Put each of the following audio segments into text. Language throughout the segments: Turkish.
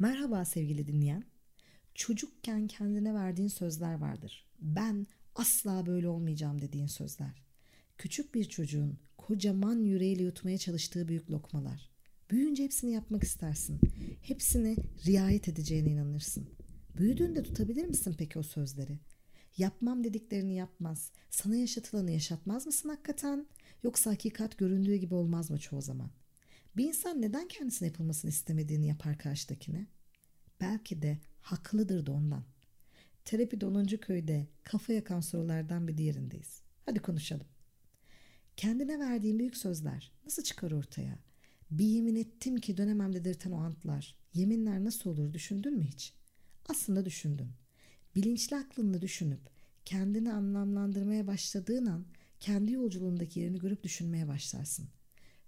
Merhaba sevgili dinleyen. Çocukken kendine verdiğin sözler vardır. Ben asla böyle olmayacağım dediğin sözler. Küçük bir çocuğun kocaman yüreğiyle yutmaya çalıştığı büyük lokmalar. Büyüyünce hepsini yapmak istersin. Hepsini riayet edeceğine inanırsın. Büyüdüğünde tutabilir misin peki o sözleri? Yapmam dediklerini yapmaz. Sana yaşatılanı yaşatmaz mısın hakikaten? Yoksa hakikat göründüğü gibi olmaz mı çoğu zaman? Bir insan neden kendisine yapılmasını istemediğini yapar karşıdakine? Belki de haklıdır da ondan. Terapi 10. köyde kafa yakan sorulardan bir diğerindeyiz. Hadi konuşalım. Kendine verdiğin büyük sözler nasıl çıkar ortaya? Bir yemin ettim ki dönemem dedirten o antlar, yeminler nasıl olur düşündün mü hiç? Aslında düşündün. Bilinçli aklınla düşünüp kendini anlamlandırmaya başladığın an kendi yolculuğundaki yerini görüp düşünmeye başlarsın.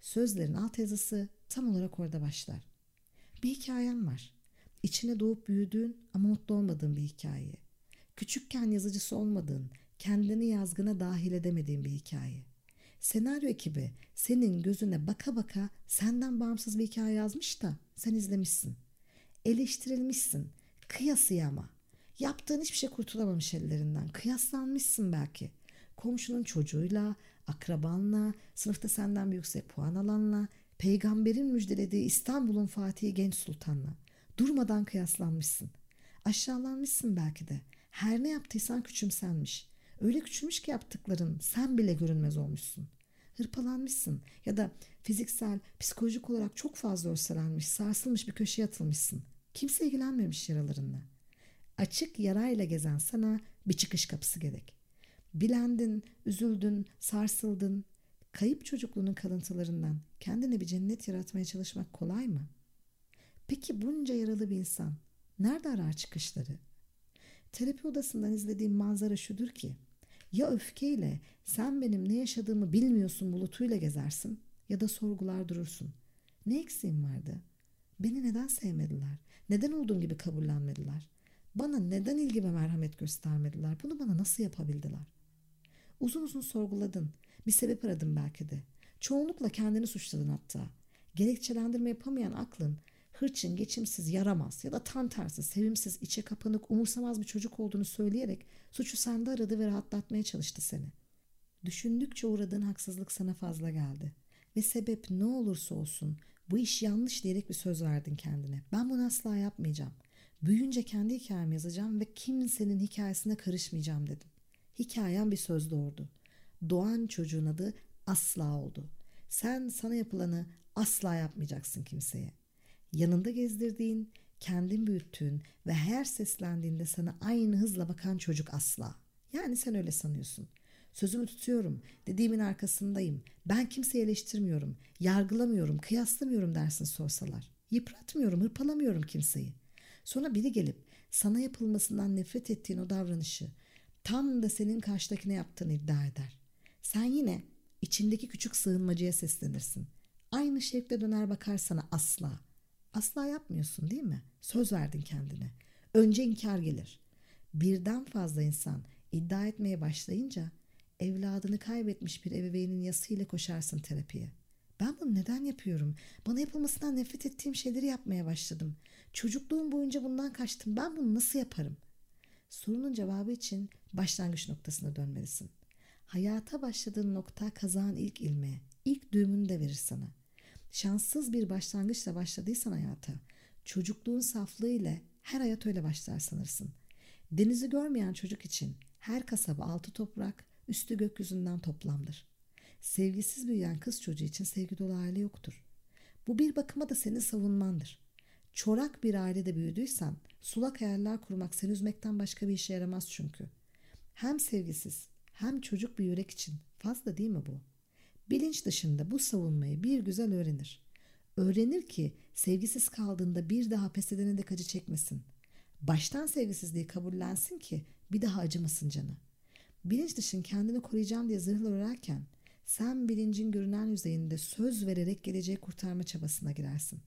Sözlerin alt yazısı tam olarak orada başlar. Bir hikayem var. İçine doğup büyüdüğün ama mutlu olmadığın bir hikaye. Küçükken yazıcısı olmadığın, kendini yazgına dahil edemediğin bir hikaye. Senaryo ekibi senin gözüne baka baka senden bağımsız bir hikaye yazmış da sen izlemişsin. Eleştirilmişsin. Kıyasıya ama. Yaptığın hiçbir şey kurtulamamış ellerinden. Kıyaslanmışsın belki. Komşunun çocuğuyla, akrabanla, sınıfta senden yüksek puan alanla, peygamberin müjdelediği İstanbul'un Fatihi Genç Sultan'la. Durmadan kıyaslanmışsın. Aşağılanmışsın belki de. Her ne yaptıysan küçümsenmiş. Öyle küçülmüş ki yaptıkların sen bile görünmez olmuşsun. Hırpalanmışsın ya da fiziksel, psikolojik olarak çok fazla örselenmiş, sarsılmış bir köşeye atılmışsın. Kimse ilgilenmemiş yaralarınla. Açık yarayla gezen sana bir çıkış kapısı gerek. Bilendin, üzüldün, sarsıldın. Kayıp çocukluğunun kalıntılarından kendine bir cennet yaratmaya çalışmak kolay mı? Peki bunca yaralı bir insan nerede arar çıkışları? Terapi odasından izlediğim manzara şudur ki ya öfkeyle sen benim ne yaşadığımı bilmiyorsun bulutuyla gezersin ya da sorgular durursun. Ne eksiğim vardı? Beni neden sevmediler? Neden olduğum gibi kabullenmediler? Bana neden ilgi ve merhamet göstermediler? Bunu bana nasıl yapabildiler? Uzun uzun sorguladın. Bir sebep aradın belki de. Çoğunlukla kendini suçladın hatta. Gerekçelendirme yapamayan aklın hırçın, geçimsiz, yaramaz ya da tam tersi sevimsiz, içe kapanık, umursamaz bir çocuk olduğunu söyleyerek suçu sende aradı ve rahatlatmaya çalıştı seni. Düşündükçe uğradığın haksızlık sana fazla geldi. Ve sebep ne olursa olsun bu iş yanlış diyerek bir söz verdin kendine. Ben bunu asla yapmayacağım. Büyüyünce kendi hikayemi yazacağım ve kimsenin hikayesine karışmayacağım dedim. Hikayem bir söz doğurdu. Doğan çocuğun adı asla oldu. Sen sana yapılanı asla yapmayacaksın kimseye. Yanında gezdirdiğin, kendin büyüttüğün ve her seslendiğinde sana aynı hızla bakan çocuk asla. Yani sen öyle sanıyorsun. Sözümü tutuyorum, dediğimin arkasındayım. Ben kimseyi eleştirmiyorum, yargılamıyorum, kıyaslamıyorum dersin sorsalar. Yıpratmıyorum, hırpalamıyorum kimseyi. Sonra biri gelip sana yapılmasından nefret ettiğin o davranışı tam da senin karşıdakine yaptığını iddia eder. Sen yine içindeki küçük sığınmacıya seslenirsin. Aynı şevkle döner bakar sana asla. Asla yapmıyorsun değil mi? Söz verdin kendine. Önce inkar gelir. Birden fazla insan iddia etmeye başlayınca evladını kaybetmiş bir ebeveynin yasıyla koşarsın terapiye. Ben bunu neden yapıyorum? Bana yapılmasından nefret ettiğim şeyleri yapmaya başladım. Çocukluğum boyunca bundan kaçtım. Ben bunu nasıl yaparım? Sorunun cevabı için başlangıç noktasına dönmelisin. Hayata başladığın nokta kazağın ilk ilmeği. İlk düğümünü de verir sana. Şanssız bir başlangıçla başladıysan hayata, çocukluğun saflığı ile her hayat öyle başlar sanırsın. Denizi görmeyen çocuk için her kasaba altı toprak, üstü gökyüzünden toplamdır. Sevgisiz büyüyen kız çocuğu için sevgi dolu aile yoktur. Bu bir bakıma da senin savunmandır. Çorak bir ailede büyüdüysen sulak hayaller kurmak seni üzmekten başka bir işe yaramaz çünkü. Hem sevgisiz hem çocuk bir yürek için fazla değil mi bu? Bilinç dışında bu savunmayı bir güzel öğrenir. Öğrenir ki sevgisiz kaldığında bir daha pes edene de acı çekmesin. Baştan sevgisizliği kabullensin ki bir daha acımasın canı. Bilinç dışın kendini koruyacağım diye zırhla örerken sen bilincin görünen yüzeyinde söz vererek geleceği kurtarma çabasına girersin.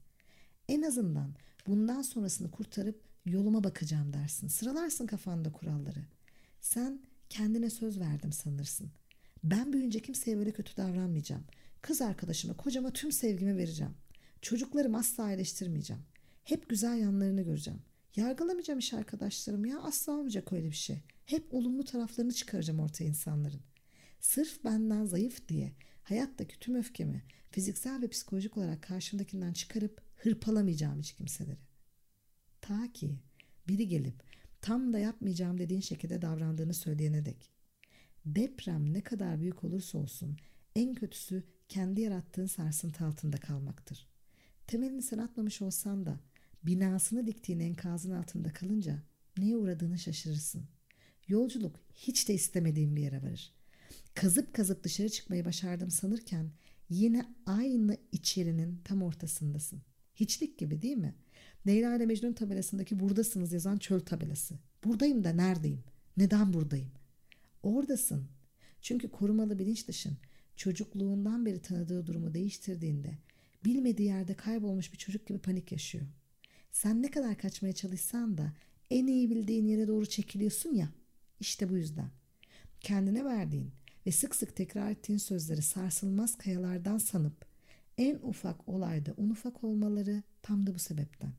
En azından bundan sonrasını kurtarıp yoluma bakacağım dersin. Sıralarsın kafanda kuralları. Sen kendine söz verdim sanırsın. Ben büyüyünce kimseye böyle kötü davranmayacağım. Kız arkadaşıma, kocama tüm sevgimi vereceğim. Çocuklarımı asla eleştirmeyeceğim. Hep güzel yanlarını göreceğim. Yargılamayacağım iş arkadaşlarım ya asla olmayacak öyle bir şey. Hep olumlu taraflarını çıkaracağım ortaya insanların. Sırf benden zayıf diye hayattaki tüm öfkemi fiziksel ve psikolojik olarak karşımdakinden çıkarıp hırpalamayacağım hiç kimseleri. Ta ki biri gelip tam da yapmayacağım dediğin şekilde davrandığını söyleyene dek. Deprem ne kadar büyük olursa olsun en kötüsü kendi yarattığın sarsıntı altında kalmaktır. Temelini sen atmamış olsan da binasını diktiğin enkazın altında kalınca neye uğradığını şaşırırsın. Yolculuk hiç de istemediğin bir yere varır. Kazıp kazıp dışarı çıkmayı başardım sanırken yine aynı içerinin tam ortasındasın. Hiçlik gibi değil mi? Leyla ile Mecnun tabelasındaki buradasınız yazan çöl tabelası. Buradayım da neredeyim? Neden buradayım? Oradasın. Çünkü korumalı bilinç dışın çocukluğundan beri tanıdığı durumu değiştirdiğinde bilmediği yerde kaybolmuş bir çocuk gibi panik yaşıyor. Sen ne kadar kaçmaya çalışsan da en iyi bildiğin yere doğru çekiliyorsun ya. İşte bu yüzden. Kendine verdiğin ve sık sık tekrar ettiğin sözleri sarsılmaz kayalardan sanıp en ufak olayda un ufak olmaları tam da bu sebepten.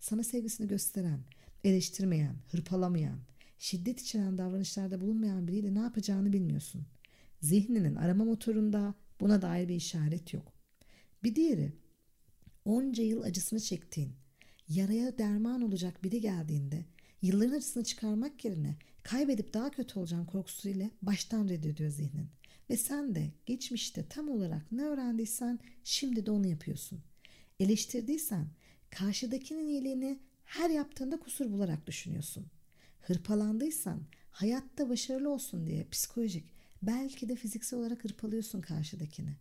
Sana sevgisini gösteren, eleştirmeyen, hırpalamayan, şiddet içeren davranışlarda bulunmayan biriyle ne yapacağını bilmiyorsun. Zihninin arama motorunda buna dair bir işaret yok. Bir diğeri, onca yıl acısını çektiğin, yaraya derman olacak biri geldiğinde yılların acısını çıkarmak yerine kaybedip daha kötü olacağın korkusuyla baştan reddediyor zihnin. Ve sen de geçmişte tam olarak ne öğrendiysen şimdi de onu yapıyorsun. Eleştirdiysen karşıdakinin iyiliğini her yaptığında kusur bularak düşünüyorsun. Hırpalandıysan hayatta başarılı olsun diye psikolojik belki de fiziksel olarak hırpalıyorsun karşıdakini.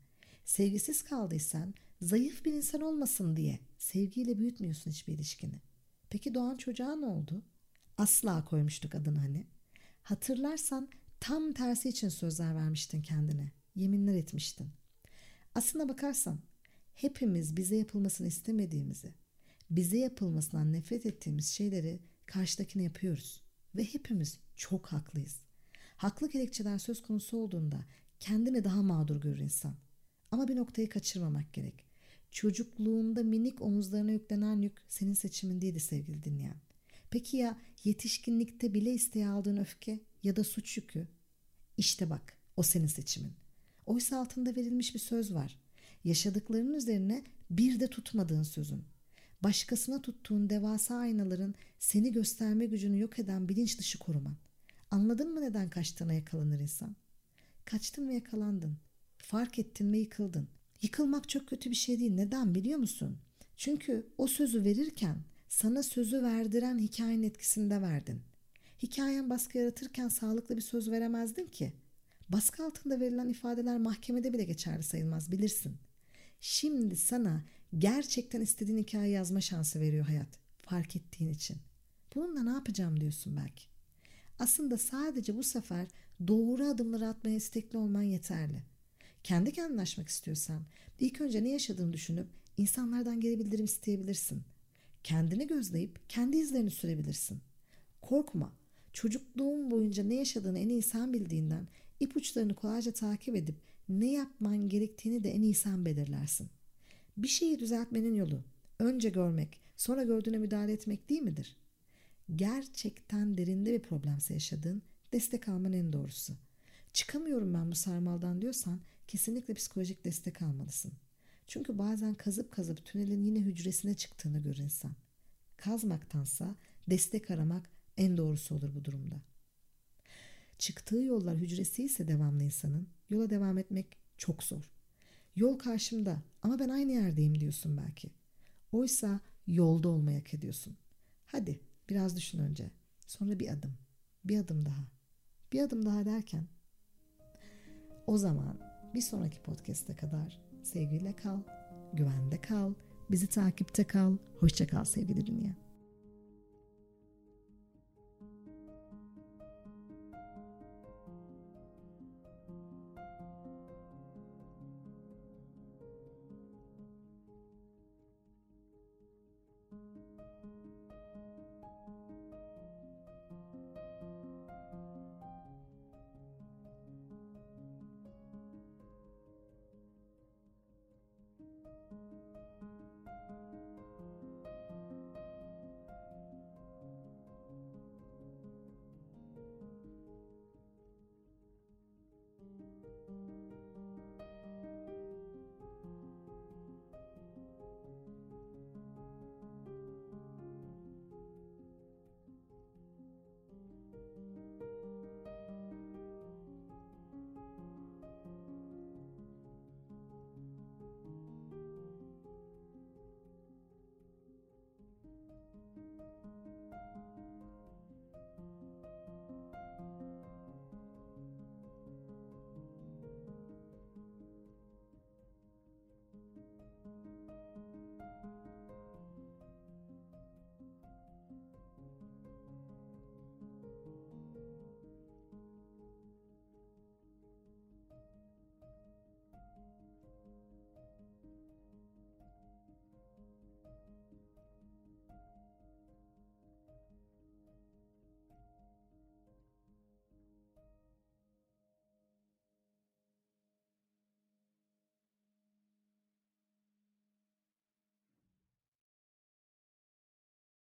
Sevgisiz kaldıysan zayıf bir insan olmasın diye sevgiyle büyütmüyorsun hiçbir ilişkini. Peki doğan çocuğa ne oldu? Asla koymuştuk adını hani. Hatırlarsan tam tersi için sözler vermiştin kendine. Yeminler etmiştin. Aslına bakarsan hepimiz bize yapılmasını istemediğimizi, bize yapılmasından nefret ettiğimiz şeyleri karşıdakine yapıyoruz. Ve hepimiz çok haklıyız. Haklı gerekçeler söz konusu olduğunda kendini daha mağdur görür insan. Ama bir noktayı kaçırmamak gerek. Çocukluğunda minik omuzlarına yüklenen yük senin seçimin değildi sevgili dinleyen. Peki ya yetişkinlikte bile isteye aldığın öfke ya da suç yükü? İşte bak o senin seçimin. Oysa altında verilmiş bir söz var. Yaşadıklarının üzerine bir de tutmadığın sözün. Başkasına tuttuğun devasa aynaların seni gösterme gücünü yok eden bilinç dışı koruman. Anladın mı neden kaçtığına yakalanır insan? Kaçtın ve yakalandın. Fark ettin ve yıkıldın. Yıkılmak çok kötü bir şey değil. Neden biliyor musun? Çünkü o sözü verirken sana sözü verdiren hikayenin etkisinde verdin. Hikayen baskı yaratırken sağlıklı bir söz veremezdin ki. Baskı altında verilen ifadeler mahkemede bile geçerli sayılmaz bilirsin. Şimdi sana gerçekten istediğin hikaye yazma şansı veriyor hayat. Fark ettiğin için. Bununla ne yapacağım diyorsun belki. Aslında sadece bu sefer doğru adımları atmaya istekli olman yeterli. Kendi kendine aşmak istiyorsan ilk önce ne yaşadığını düşünüp insanlardan geri bildirim isteyebilirsin. Kendini gözleyip kendi izlerini sürebilirsin. Korkma. Çocukluğun boyunca ne yaşadığını en iyi sen bildiğinden ipuçlarını kolayca takip edip ne yapman gerektiğini de en iyi sen belirlersin. Bir şeyi düzeltmenin yolu önce görmek, sonra gördüğüne müdahale etmek değil midir? Gerçekten derinde bir problemse yaşadığın destek alman en doğrusu. Çıkamıyorum ben bu sarmaldan diyorsan kesinlikle psikolojik destek almalısın. Çünkü bazen kazıp kazıp tünelin yine hücresine çıktığını görür insan. Kazmaktansa destek aramak en doğrusu olur bu durumda. Çıktığı yollar hücresi ise devamlı insanın yola devam etmek çok zor. Yol karşımda ama ben aynı yerdeyim diyorsun belki. Oysa yolda olmayı hak ediyorsun. Hadi biraz düşün önce. Sonra bir adım. Bir adım daha. Bir adım daha derken o zaman bir sonraki podcast'e kadar sevgiyle kal, güvende kal, bizi takipte kal. Hoşça kal sevgili dünya.